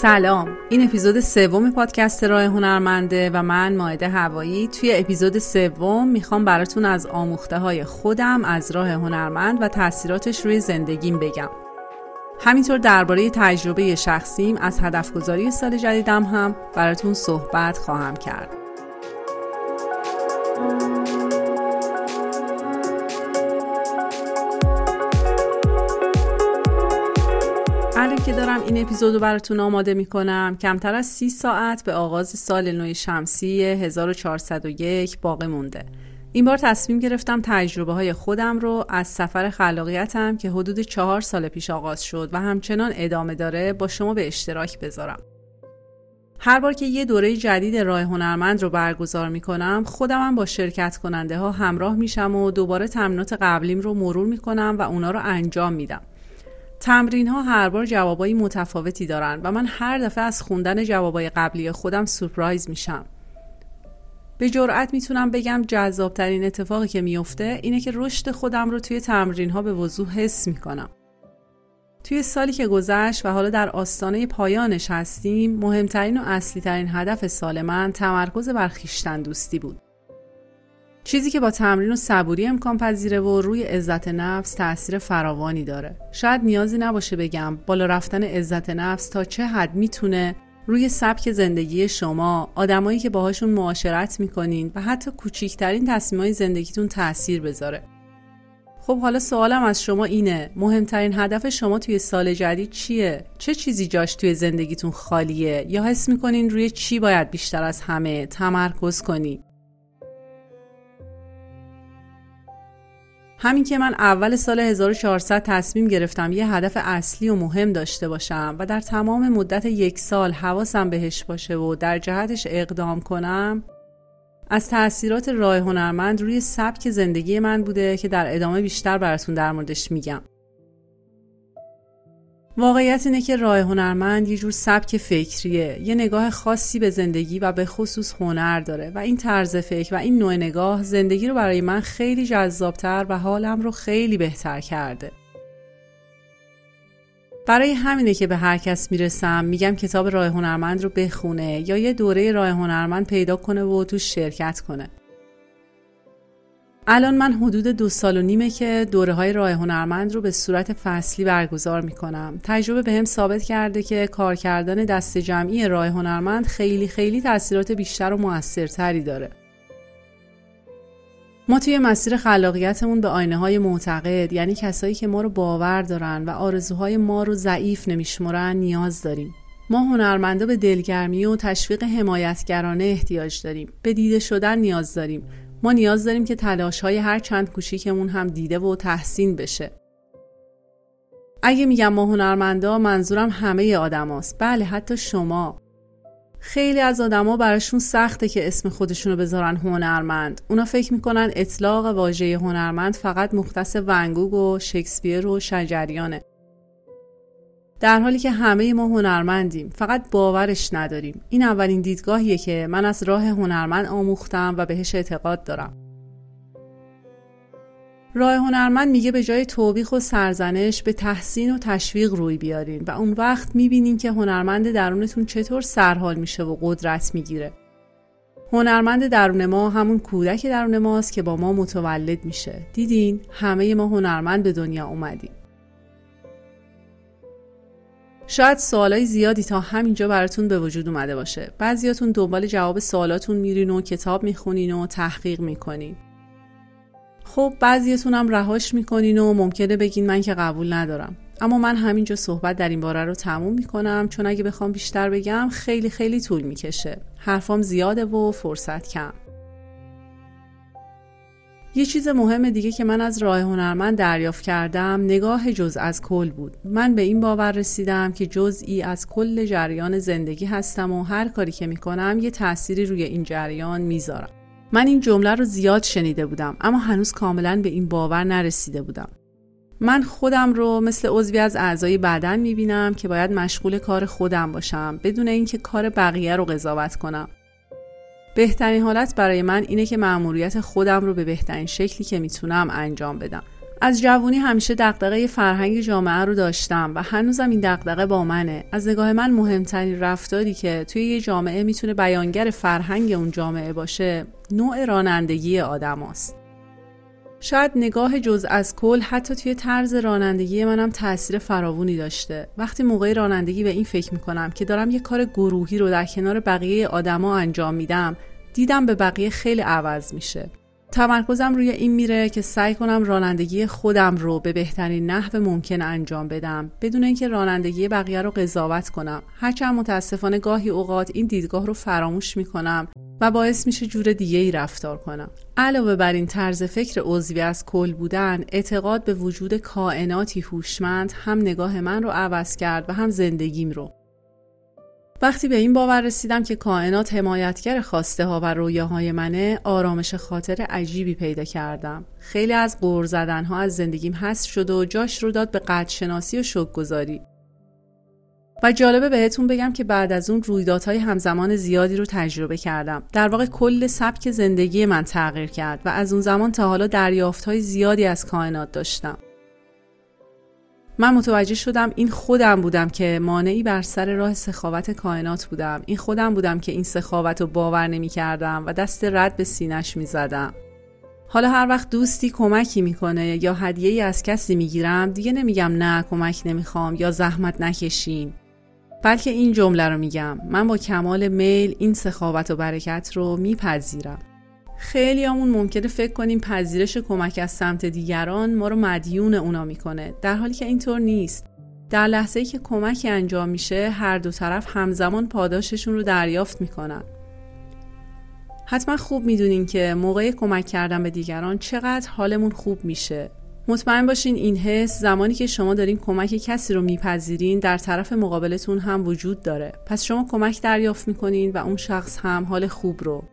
سلام. این اپیزود سوم پادکست راه هنرمنده و من ماعده هوایی. توی اپیزود سوم می‌خوام براتون از آموخته های خودم از راه هنرمند و تاثیراتش روی زندگیم بگم. همینطور درباره تجربه شخصیم از هدف گذاری سال جدیدم هم براتون صحبت خواهم کرد. که دارم این اپیزود رو براتون آماده می‌کنم. کمتر از سی ساعت به آغاز سال نو شمسی 1401 باقی مونده. این بار تصمیم گرفتم تجربه های خودم رو از سفر خلاقیتم که حدود چهار سال پیش آغاز شد و همچنان ادامه داره با شما به اشتراک بذارم. هر بار که یه دوره جدید راه هنرمند رو برگزار می‌کنم خودمم با شرکت کننده ها همراه میشم و دوباره تمرینات قبلیم رو مرور می‌کنم و اونا رو انجام میدم. تمرین ها هر بار جوابایی متفاوتی دارن و من هر دفعه از خوندن جوابای قبلی خودم سورپرایز میشم. به جرأت می‌تونم بگم جذابترین اتفاقی که میفته اینه که رشد خودم رو توی تمرین ها به وضوح حس می‌کنم. توی سالی که گذشت و حالا در آستانه پایانش هستیم مهمترین و اصلی ترین هدف سال من تمرکز بر خیشتن دوستی بود. چیزی که با تمرین و صبوری امکان پذیره و روی عزت نفس تاثیر فراوانی داره شاید نیازی نباشه بگم بالا رفتن عزت نفس تا چه حد می‌تونه روی سبک زندگی شما آدمایی که باهاشون معاشرت می‌کنین و حتی کوچیکترین تصمیمای زندگیتون تاثیر بذاره خب حالا سوالم از شما اینه مهمترین هدف شما توی سال جدید چیه؟ چه چیزی جاش توی زندگیتون خالیه؟ یا حس می‌کنین روی چی باید بیشتر از همه تمرکز کنی؟ همین که من اول سال 1400 تصمیم گرفتم یه هدف اصلی و مهم داشته باشم و در تمام مدت یک سال حواسم بهش باشه و در جهتش اقدام کنم از تاثیرات راه هنرمند روی سبک زندگی من بوده که در ادامه بیشتر براتون در موردش میگم. واقعیت اینه که راه هنرمند یه جور سبک فکریه یه نگاه خاصی به زندگی و به خصوص هنر داره و این طرز فکر و این نوع نگاه زندگی رو برای من خیلی جذابتر و حالم رو خیلی بهتر کرده. برای همینه که به هر کس می‌رسم میگم کتاب راه هنرمند رو بخونه یا یه دوره راه هنرمند پیدا کنه و تو شرکت کنه. الان من حدود دو سال و نیمه که دوره های راه هنرمند رو به صورت فصلی برگزار می کنم. تجربه به هم ثابت کرده که کار کردن دست جمعی راه هنرمند خیلی خیلی تاثیرات بیشتر و موثرتری داره. ما توی مسیر خلاقیتمون به آینه های معتقد یعنی کسایی که ما رو باور دارن و آرزوهای ما رو ضعیف نمیشمرن نیاز داریم. ما هنرمندا به دلگرمی و تشویق حمایتگرانه احتیاج داریم. به دیده شدن نیاز داریم. ما نیاز داریم که تلاش های هر چند کوچیکمون هم دیده و تحسین بشه. اگه میگم ما هنرمندا منظورم همه آدماست. بله حتی شما. خیلی از آدما براشون سخته که اسم خودشونو بذارن هنرمند. اونا فکر می‌کنن اطلاق واژه هنرمند فقط مختص ونگوگ و شکسپیر و شجریانه. در حالی که همه ما هنرمندیم فقط باورش نداریم. این اولین دیدگاهیه که من از راه هنرمند آموختم و بهش اعتقاد دارم. راه هنرمند میگه به جای توبیخ و سرزنش به تحسین و تشویق روی بیارین و اون وقت می‌بینین که هنرمند درونتون چطور سرحال میشه و قدرت می‌گیره. هنرمند درون ما همون کودک درون ماست که با ما متولد میشه. دیدین؟ همه ما هنرمند به دنیا اومدیم. شاید سوالای زیادی تا همینجا براتون به وجود اومده باشه. بعضیاتون دنبال جواب سوالاتون میرین و کتاب می‌خونین و تحقیق می‌کنین. خب بعضیتون هم رهاش می‌کنین و ممکنه بگین من که قبول ندارم. اما من همینجا صحبت در این باره رو تموم می‌کنم. چون اگه بخوام بیشتر بگم خیلی خیلی طول می‌کشه. حرفام زیاده و فرصت کم. یه چیز مهم دیگه که من از راه هنرمند دریافت کردم نگاه جز از کل بود. من به این باور رسیدم که جزئی از کل جریان زندگی هستم و هر کاری که می‌کنم یه تأثیری روی این جریان می‌ذارم. من این جمله رو زیاد شنیده بودم اما هنوز کاملا به این باور نرسیده بودم. من خودم رو مثل عضوی از اعضای بدن می‌بینم که باید مشغول کار خودم باشم بدون اینکه کار بقیه رو قضاوت کنم. بهترین حالت برای من اینه که مأموریت خودم رو به بهترین شکلی که می‌تونم انجام بدم از جوونی همیشه دغدغه فرهنگ جامعه رو داشتم و هنوزم این دغدغه با منه از نگاه من مهمترین رفتاری که توی یه جامعه می‌تونه بیانگر فرهنگ اون جامعه باشه نوع رانندگی آدم است. شاید نگاه جز از کل حتی توی طرز رانندگی منم تاثیر فراوونی داشته. وقتی موقع رانندگی به این فکر می‌کنم که دارم یه کار گروهی رو در کنار بقیه آدما انجام میدم دیدم به بقیه خیلی عوض میشه. تمرکزم روی این میره که سعی کنم رانندگی خودم رو به بهترین نحو ممکن انجام بدم. بدون اینکه رانندگی بقیه رو قضاوت کنم. هرچند متاسفانه گاهی اوقات این دیدگاه رو فراموش می‌کنم و باعث میشه جور دیگه ای رفتار کنم. علاوه بر این طرز فکر عضوی از کل بودن اعتقاد به وجود کائناتی هوشمند هم نگاه من رو عوض کرد و هم زندگیم رو. وقتی به این باور رسیدم که کائنات حمایتگر خواسته ها و رویاهای منه آرامش خاطر عجیبی پیدا کردم. خیلی از قور زدن ها از زندگیم هست شد و جاش رو داد به قدر شناسی و شک گذاری و جالبه بهتون بگم که بعد از اون رویدادهای همزمان زیادی رو تجربه کردم. در واقع کل سبک زندگی من تغییر کرد و از اون زمان تا حالا دریافتهای زیادی از کائنات داشتم. من متوجه شدم این خودم بودم که مانعی بر سر راه سخاوت کائنات بودم. این خودم بودم که این سخاوت رو باور نمی کردم و دست رد به سینش می زدم. حالا هر وقت دوستی کمکی می‌کنه یا هدیه ای از کسی می‌گیرم دیگه نمیگم نه کمک نمی‌خوام یا زحمت نکشین بلکه این جمله رو میگم. من با کمال میل این سخاوت و برکت رو میپذیرم. خیلی همون ممکنه فکر کنیم پذیرش کمک از سمت دیگران ما رو مدیون اونا می‌کنه در حالی که اینطور نیست. در لحظه ای که کمکی انجام میشه هر دو طرف همزمان پاداششون رو دریافت می‌کنن. حتما خوب می‌دونین که موقع کمک کردن به دیگران چقدر حالمون خوب میشه. مطمئن باشین این حس زمانی که شما دارین کمک کسی رو میپذیرین در طرف مقابلتون هم وجود داره. پس شما کمک دریافت می‌کنین و اون شخص هم حال خوب رو.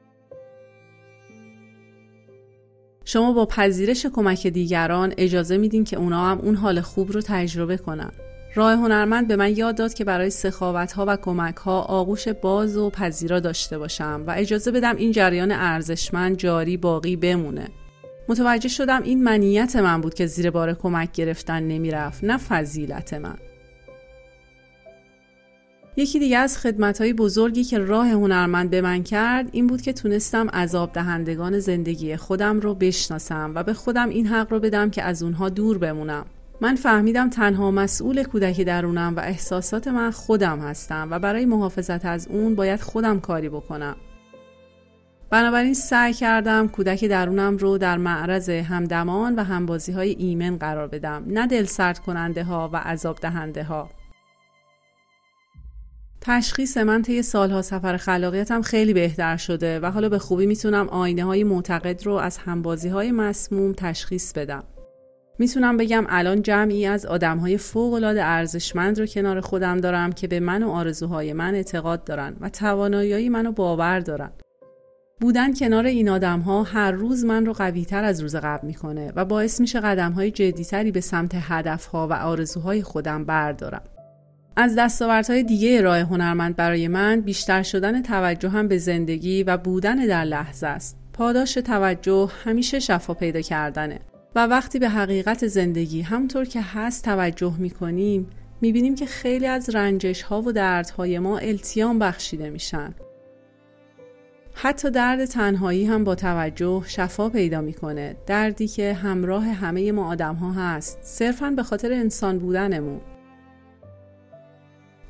شما با پذیرش کمک دیگران اجازه میدین که اونا هم اون حال خوب رو تجربه کنن. راه هنرمند به من یاد داد که برای سخاوت ها و کمک ها آغوش باز و پذیرا داشته باشم و اجازه بدم این جریان ارزشمند جاری باقی بمونه. متوجه شدم این منیت من بود که زیر بار کمک گرفتن نمی‌رفت نه فضیلت من. یکی دیگه از خدمت های بزرگی که راه هنرمند به من کرد این بود که تونستم عذاب دهندگان زندگی خودم رو بشناسم و به خودم این حق رو بدم که از اونها دور بمونم. من فهمیدم تنها مسئول کودک درونم و احساسات من خودم هستم و برای محافظت از اون باید خودم کاری بکنم. بنابراین سعی کردم کودک درونم رو در معرض همدمان و همبازی های ایمن قرار بدم. نه دل سرد کننده ها و عذاب دهنده ها تشخیص من طی سالها سفر خلاقیتم خیلی بهتر شده و حالا به خوبی می‌تونم آینه های معتقد رو از همبازی های مسموم تشخیص بدم. می‌تونم بگم الان جمعی از آدم های فوق ارزشمند رو کنار خودم دارم که به من و آرزوهای من اعتقاد دارن و توانایی منو باور دارن. بودن کنار این آدم ها هر روز من رو قوی تر از روز قبل می‌کنه و باعث میشه قدم های جدیتری به سمت هدف ها و آرزوهای خودم بردارم. از دستاوردهای دیگه راه هنرمند برای من بیشتر شدن توجه هم به زندگی و بودن در لحظه است. پاداش توجه همیشه شفا پیدا کردنه و وقتی به حقیقت زندگی همطور که هست توجه می‌کنیم می‌بینیم که خیلی از رنجش ها و دردهای ما التیام بخشیده میشن. حتی درد تنهایی هم با توجه شفا پیدا می‌کنه دردی که همراه همه ما آدم ها هست صرفا به خاطر انسان بودنمون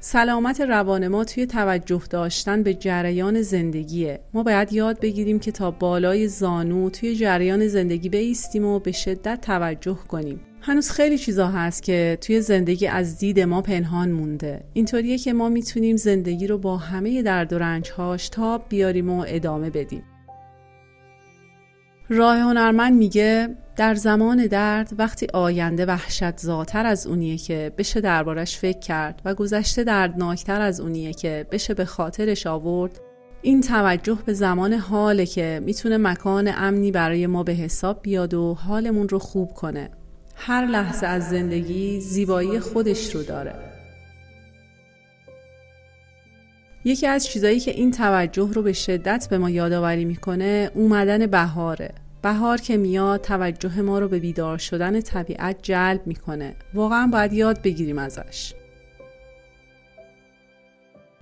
سلامت روان ما توی توجه داشتن به جریان زندگیه. ما باید یاد بگیریم که تا بالای زانو توی جریان زندگی بیستیم و به شدت توجه کنیم. هنوز خیلی چیزا هست که توی زندگی از دید ما پنهان مونده. اینطوریه که ما می‌تونیم زندگی رو با همه درد و رنجهاش تاب بیاریم و ادامه بدیم. راه هنرمند میگه در زمان درد وقتی آینده وحشت زاتر از اونیه که بشه دربارش فکر کرد و گذشته دردناکتر از اونیه که بشه به خاطرش آورد این توجه به زمان حاله که می‌تونه مکان امنی برای ما به حساب بیاد و حالمون رو خوب کنه. هر لحظه از زندگی زیبایی خودش رو داره. یکی از چیزایی که این توجه رو به شدت به ما یادآوری می‌کنه اومدن بهاره. بهار که میاد توجه ما رو به بیدار شدن طبیعت جلب می‌کنه. واقعا باید یاد بگیریم ازش.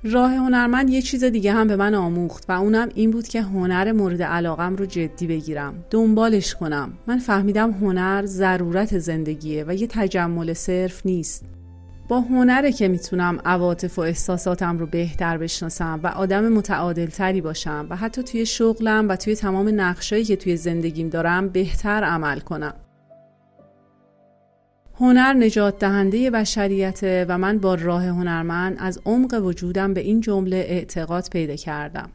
راه هنرمند یه چیز دیگه هم به من آموخت و اونم این بود که هنر مورد علاقم رو جدی بگیرم. دنبالش کنم. من فهمیدم هنر ضرورت زندگیه و یه تجمل صرف نیست. با هنره که می‌تونم عواطف و احساساتم رو بهتر بشناسم و آدم متعادل تری باشم و حتی توی شغلم و توی تمام نقشایی که توی زندگیم دارم بهتر عمل کنم هنر نجات دهنده بشریته و من با راه هنرمند از عمق وجودم به این جمله اعتقاد پیدا کردم.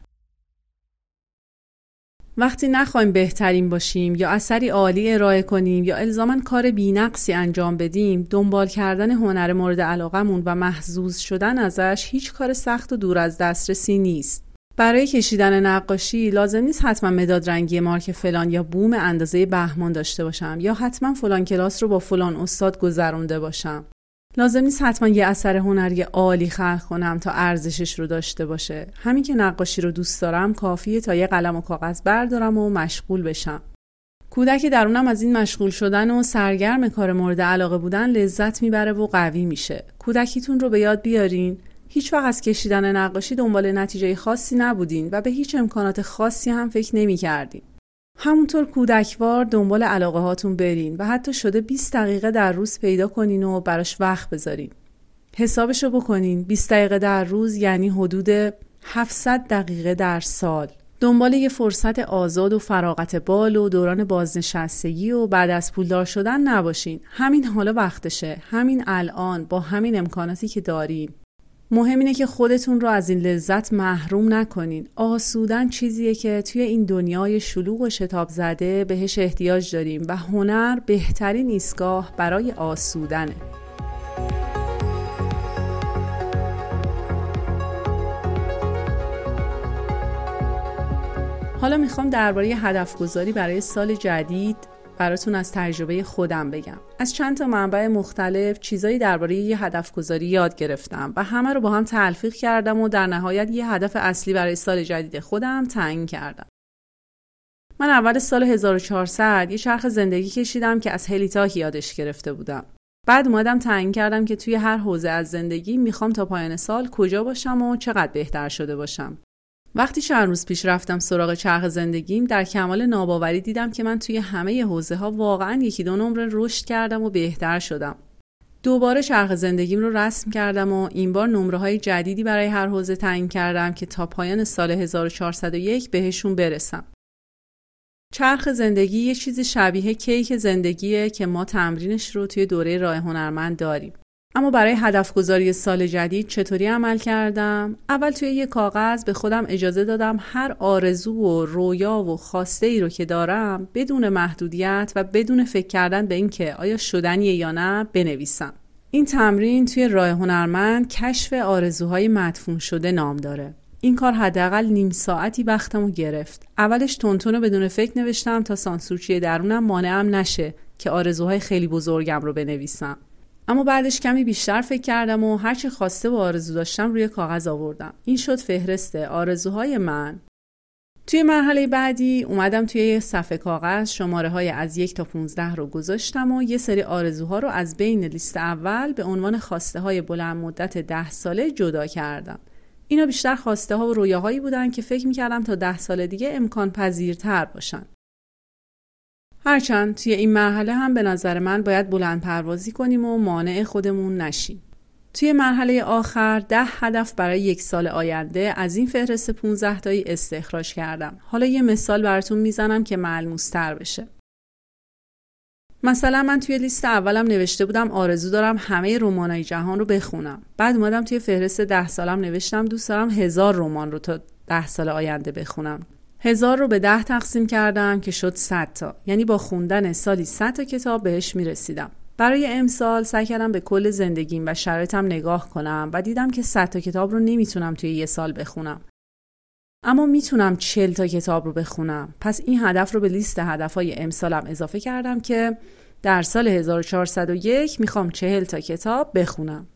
وقتی نخوایم بهترین باشیم یا اثری عالی ارائه کنیم یا الزاما کار بینقصی انجام بدیم دنبال کردن هنر مورد علاقمون و محزوز شدن ازش هیچ کار سخت و دور از دسترسی نیست. برای کشیدن نقاشی لازم نیست حتما مداد رنگی مارک فلان یا بوم اندازه بهمان داشته باشم یا حتما فلان کلاس رو با فلان استاد گذرونده باشم. لازم نیست حتما یه اثر هنری عالی خلق کنم تا ارزشش رو داشته باشه. همین که نقاشی رو دوست دارم کافیه تا یه قلم و کاغذ بردارم و مشغول بشم. کودک درونم از این مشغول شدن و سرگرم کار مورد علاقه بودن لذت می‌بره و قوی میشه. کودکیتون رو به یاد بیارین. هیچ وقت از کشیدن نقاشی دنبال نتیجه خاصی نبودین و به هیچ امکانات خاصی هم فکر نمی کردین. همونطور کودکوار دنبال علاقه هاتون برین و حتی شده 20 دقیقه در روز پیدا کنین و براش وقت بذارین. حسابشو بکنین 20 دقیقه در روز یعنی حدود 700 دقیقه در سال. دنبال یه فرصت آزاد و فراغت بال و دوران بازنشستگی و بعد از پولدار شدن نباشین. همین حالا وقتشه. همین الان با همین امکاناتی که داریم. مهم اینه که خودتون رو از این لذت محروم نکنین. آسودن چیزیه که توی این دنیای شلوغ و شتاب زده بهش احتیاج داریم و هنر بهترین ایستگاه برای آسودنه. حالا می‌خوام درباره هدف گذاری برای سال جدید براتون از تجربه خودم بگم. از چند تا منبع مختلف چیزایی درباره یه هدف گذاری یاد گرفتم و همه رو با هم تلفیق کردم و در نهایت یه هدف اصلی برای سال جدید خودم تعیین کردم. من اول سال 1400 یه چرخ زندگی کشیدم که از هلیتاک یادش گرفته بودم. بعد اومدم تعیین کردم که توی هر حوزه از زندگی می‌خوام تا پایان سال کجا باشم و چقدر بهتر شده باشم. وقتی چند روز پیش رفتم سراغ چرخ زندگیم در کمال ناباوری دیدم که من توی همه حوزه ها واقعا یکی دو نمره رشد کردم و بهتر شدم. دوباره چرخ زندگیم رو رسم کردم و این بار نمره های جدیدی برای هر حوزه تعیین کردم که تا پایان سال 1401 بهشون برسم. چرخ زندگی یه چیزی شبیه کیک زندگیه که ما تمرینش رو توی دوره راه هنرمند داریم. اما برای هدف گذاری سال جدید چطوری عمل کردم؟ اول توی یه کاغذ به خودم اجازه دادم هر آرزو و رویا و خواسته ای رو که دارم بدون محدودیت و بدون فکر کردن به اینکه آیا شدنیه یا نه بنویسم. این تمرین توی راه هنرمند کشف آرزوهای مدفون شده نام داره. این کار حداقل نیم ساعتی وقتمو گرفت. اولش تونتون رو بدون فکر نوشتم تا سانسورچی درونم مانعم نشه که آرزوهای خیلی بزرگم رو بنویسم. اما بعدش کمی بیشتر فکر کردم و هرچی خواسته و آرزو داشتم روی کاغذ آوردم این شد فهرسته آرزوهای من توی مرحله بعدی اومدم توی یه صفحه کاغذ شماره های از یک تا 15 رو گذاشتم و یه سری آرزوها رو از بین لیست اول به عنوان خواسته های بلند مدت ده ساله جدا کردم. اینا بیشتر خواسته ها و رویاهایی بودن که فکر می‌کردم تا ده سال دیگه امکان پذیرتر باشن. هرچند توی این مرحله هم به نظر من باید بلند پروازی کنیم و مانع خودمون نشیم. توی مرحله آخر ده هدف برای یک سال آینده از این فهرست 15 تایی استخراج کردم. حالا یه مثال براتون می‌زنم که ملموستر بشه. مثلا من توی لیست اولم نوشته بودم آرزو دارم همه رمانای جهان رو بخونم. بعد اومدم توی فهرست ده سالم نوشتم دوست دارم هزار رمان رو تا ده سال آینده بخونم. هزار رو به ده تقسیم کردم که شد 100 تا. یعنی با خوندن سالی 100 تا کتاب بهش می‌رسیدم. برای امسال سعی کردم به کل زندگیم و شرایطم نگاه کنم و دیدم که 100 تا کتاب رو نمی‌تونم توی یه سال بخونم. اما می‌تونم 40 تا کتاب رو بخونم. پس این هدف رو به لیست هدفهای امسالم اضافه کردم که در سال 1401 می‌خوام 40 تا کتاب بخونم.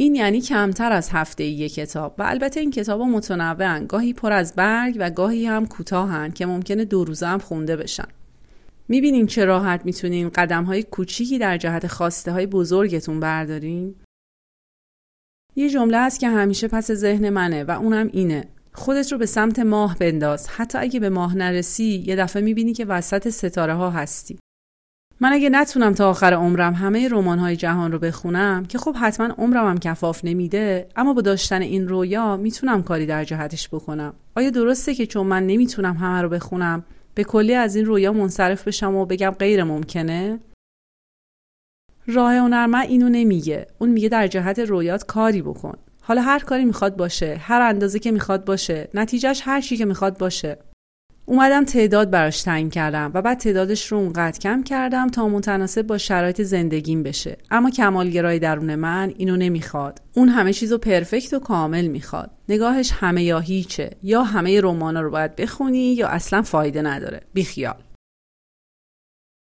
این یعنی کمتر از هفته یک کتاب و البته این کتاب ها متنوعن. گاهی پر از برگ و گاهی هم کوتاهن که ممکنه دو روزه هم خونده بشن. می‌بینین چه راحت می‌تونین قدم های کوچیکی در جهت خواسته های بزرگتون بردارین؟ یه جمله هست که همیشه پس ذهن منه و اونم اینه. خودت رو به سمت ماه بنداز. حتی اگه به ماه نرسی یه دفعه می‌بینی که وسط ستاره ها هستی. من اگه نتونم تا آخر عمرم همه رمان های جهان رو بخونم که خب حتما عمرم هم کفاف نمیده اما با داشتن این رویا می‌تونم کاری در جهتش بکنم. آیا درسته که چون من نمی‌تونم همه رو بخونم به کلی از این رویا منصرف بشم و بگم غیر ممکنه؟ راه هنرمند اینو نمیگه. اون میگه در جهت رویات کاری بکن. حالا هر کاری می‌خواد باشه هر اندازه که می‌خواد باشه نتیجهش هر چی که می‌خواد باشه. اومدم تعداد براش تعیین کردم و بعد تعدادش رو اونقدر کم کردم تا متناسب با شرایط زندگیم بشه. اما کمالگرای درون من اینو نمی‌خواد. اون همه چیزو پرفکت و کامل می‌خواد. نگاهش همه یا هیچه. یا همه رمانا رو باید بخونی یا اصلا فایده نداره. بیخیال.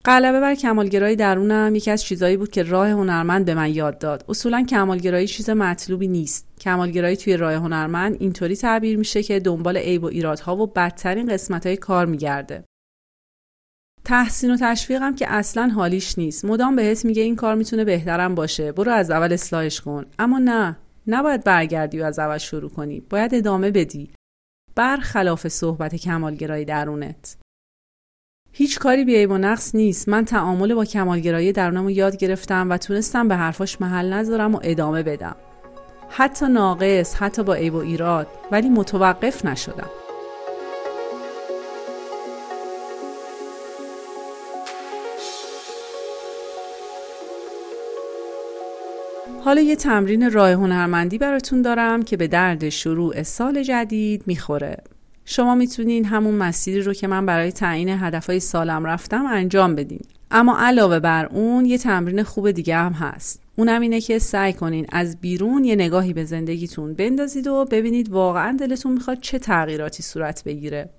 غلبه بر کمالگرایی درونم یکی از چیزایی بود که راه هنرمند به من یاد داد. اصولا کمالگرایی چیز مطلوبی نیست. کمالگرایی توی راه هنرمند اینطوری تعبیر میشه که دنبال عیب و ایرادها و بدترین قسمتهای کار میگرده. تحسین و تشویقم که اصلا حالیش نیست. مدام بهت میگه این کار می‌تونه بهترم باشه. برو از اول اصلاحش کن. اما نه. نباید برگردی و از اول شروع کنی. باید ادامه بدی. برخلاف صحبت کمالگرایی درونت. هیچ کاری بیعیب و نقص نیست. من تعامل با کمالگرایی درونم رو یاد گرفتم و تونستم به حرفاش محل نذارم و ادامه بدم. حتی ناقص حتی با عیب و ایراد ولی متوقف نشدم. حالا یه تمرین راه هنرمندی براتون دارم که به درد شروع سال جدید می‌خوره. شما می‌تونین همون مسیری رو که من برای تعیین هدفهای سالم رفتم انجام بدین. اما علاوه بر اون یه تمرین خوب دیگه هم هست. اونم اینه که سعی کنین از بیرون یه نگاهی به زندگیتون بندازید و ببینید واقعا دلتون می‌خواد چه تغییراتی صورت بگیره.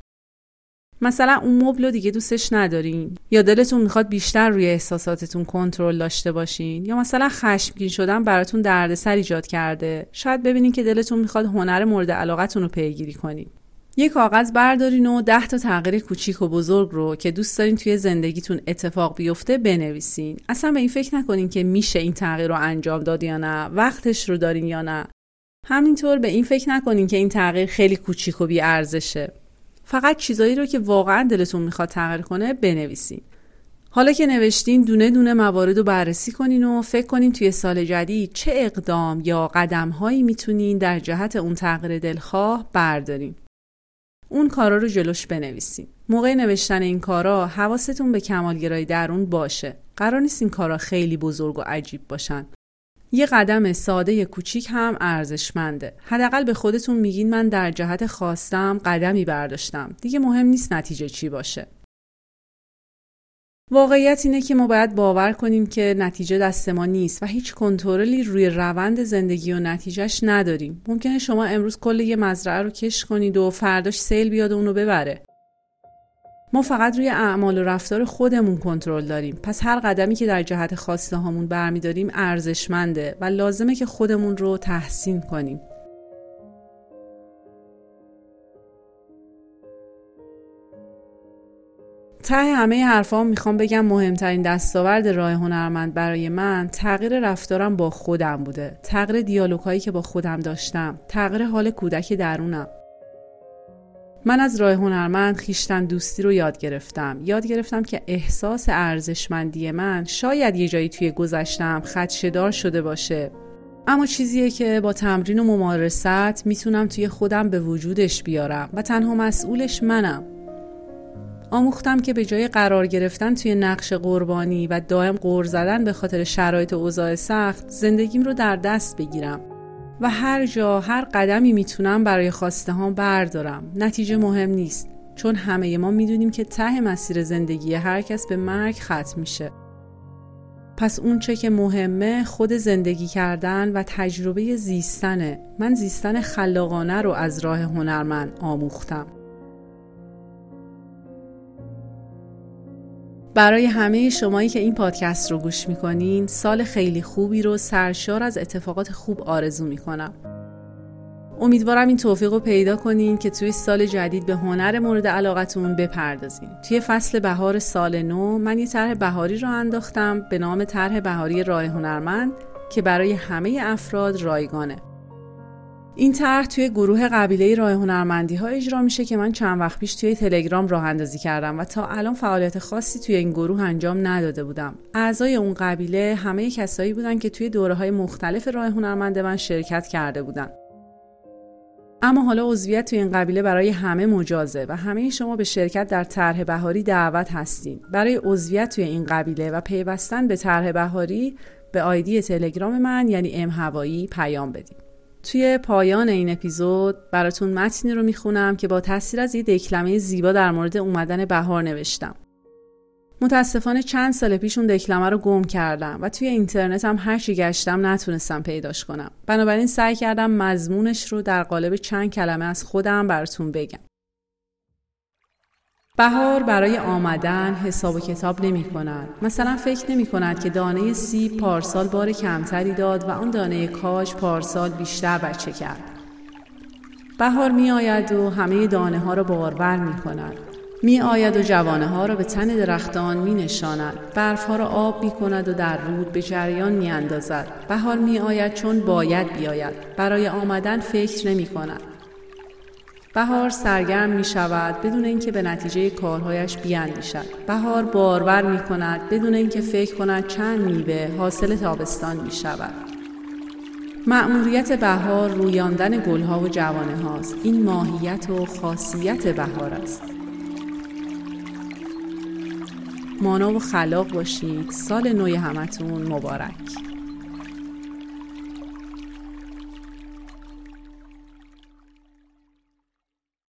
مثلا اون مبل رو دیگه دوستش ندارین؟ یا دلتون می‌خواد بیشتر روی احساساتتون کنترل داشته باشین؟ یا مثلا خشمگین شدن براتون دردسر ایجاد کرده؟ شاید ببینین که دلتون می‌خواد هنر مورد علاقتون رو پیگیری کنین. یه کاغذ بردارین و ده تا تغییر کوچیک و بزرگ رو که دوست دارین توی زندگیتون اتفاق بیفته بنویسین. اصلا به این فکر نکنین که میشه این تغییر رو انجام داد یا نه وقتش رو دارین یا نه. همینطور به این فکر نکنین که این تغییر خیلی کوچیک و بی ارزشه فقط چیزایی رو که واقعا دلتون می‌خواد تغییر کنه بنویسین. حالا که نوشتین دونه دونه موارد رو بررسی کنین و فکر کنین توی سال جدید چه اقدام یا قدم هایی می‌تونین در جهت اون تغییر دلخواه بردارین. اون کارا رو جلوش بنویسین موقع نوشتن این کارا حواستون به کمالگرایی درون باشه. قرار نیست این کارا خیلی بزرگ و عجیب باشن. یه قدم ساده کوچیک هم ارزشمنده. حداقل به خودتون میگین من در جهت خواستم قدمی برداشتم. دیگه مهم نیست نتیجه چی باشه. واقعیت اینه که ما باید باور کنیم که نتیجه دست ما نیست و هیچ کنترلی روی روند زندگی و نتیجهش نداریم. ممکنه شما امروز کل یه مزرعه رو کش کنید و فرداش سیل بیاد و اونو ببره. ما فقط روی اعمال و رفتار خودمون کنترل داریم. پس هر قدمی که در جهت خواسته هامون برمیداریم ارزشمنده و لازمه که خودمون رو تحسین کنیم. ته همه حرفام می‌خوام بگم مهمترین دستاورد راه هنرمند برای من تغییر رفتارم با خودم بوده. تغییر دیالوگهایی که با خودم داشتم. تغییر حال کودک درونم. من از راه هنرمند خیشتن دوستی رو یاد گرفتم. یاد گرفتم که احساس ارزشمندی من شاید یه جایی توی گذشتم خدشدار شده باشه. اما چیزیه که با تمرین و ممارست می‌تونم توی خودم به وجودش بیارم و تنها مسئولش منم. آموختم که به جای قرار گرفتن توی نقش قربانی و دائم قور زدن به خاطر شرایط اوضاع سخت زندگیم رو در دست بگیرم. و هر جا هر قدمی می‌تونم برای خواسته هم بردارم. نتیجه مهم نیست چون همه ما می‌دونیم که ته مسیر زندگی هر کس به مرگ ختم میشه. پس اون چه که مهمه خود زندگی کردن و تجربه زیستنه. من زیستن خلاقانه رو از راه هنرمند آموختم. برای همه شمایی که این پادکست رو گوش می‌کنین سال خیلی خوبی رو سرشار از اتفاقات خوب آرزو می‌کنم امیدوارم این توفیق رو پیدا کنین که توی سال جدید به هنر مورد علاقتون بپردازین. توی فصل بهار سال نو من یه طرح بهاری رو انداختم به نام طرح بهاری راه هنرمند که برای همه افراد رایگانه. این طرح توی گروه قبیله راه هنرمندی ها اجرا میشه که من چند وقت پیش توی تلگرام راه اندازی کردم و تا الان فعالیت خاصی توی این گروه انجام نداده بودم. اعضای اون قبیله همه کسایی بودن که توی دوره های مختلف راه هنرمند من شرکت کرده بودن. اما حالا عضویت توی این قبیله برای همه مجازه و همه شما به شرکت در طرح بهاری دعوت هستین. برای عضویت توی این قبیله و پیوستن به طرح بهاری به آیدی تلگرام من یعنی ام هوایی پیام بدید. توی پایان این اپیزود براتون متنی رو می‌خونم که با تاثیر از یه دکلمه زیبا در مورد اومدن بهار نوشتم. متاسفانه چند سال پیش اون دکلمه رو گم کردم و توی اینترنت هم هر چی گشتم نتونستم پیداش کنم. بنابراین سعی کردم مضمونش رو در قالب چند کلمه از خودم براتون بگم. بهار برای آمدن حساب و کتاب نمی کند. مثلا فکر نمی کند که دانه سیب پارسال بار کمتری داد و آن دانه کاج پارسال بیشتر بچه کرد. بهار می آید و همه دانه ها را بارور می کند. می آید و جوانه ها را به تن درختان می نشاند. برف ها را آب می کند و در رود به جریان می اندازد. بهار می آید چون باید بیاید. برای آمدن فکر نمی کند. بهار سرگرم می شود بدون اینکه به نتیجه کارهایش بیاندیشد. بهار بارور می کند بدون اینکه فکر کند چند میوه حاصل تابستان می شود. مأموریت بهار رویاندن گلها و جوانه هاست. این ماهیت و خاصیت بهار است. مانا و خلاق باشید. سال نوی همتون مبارک.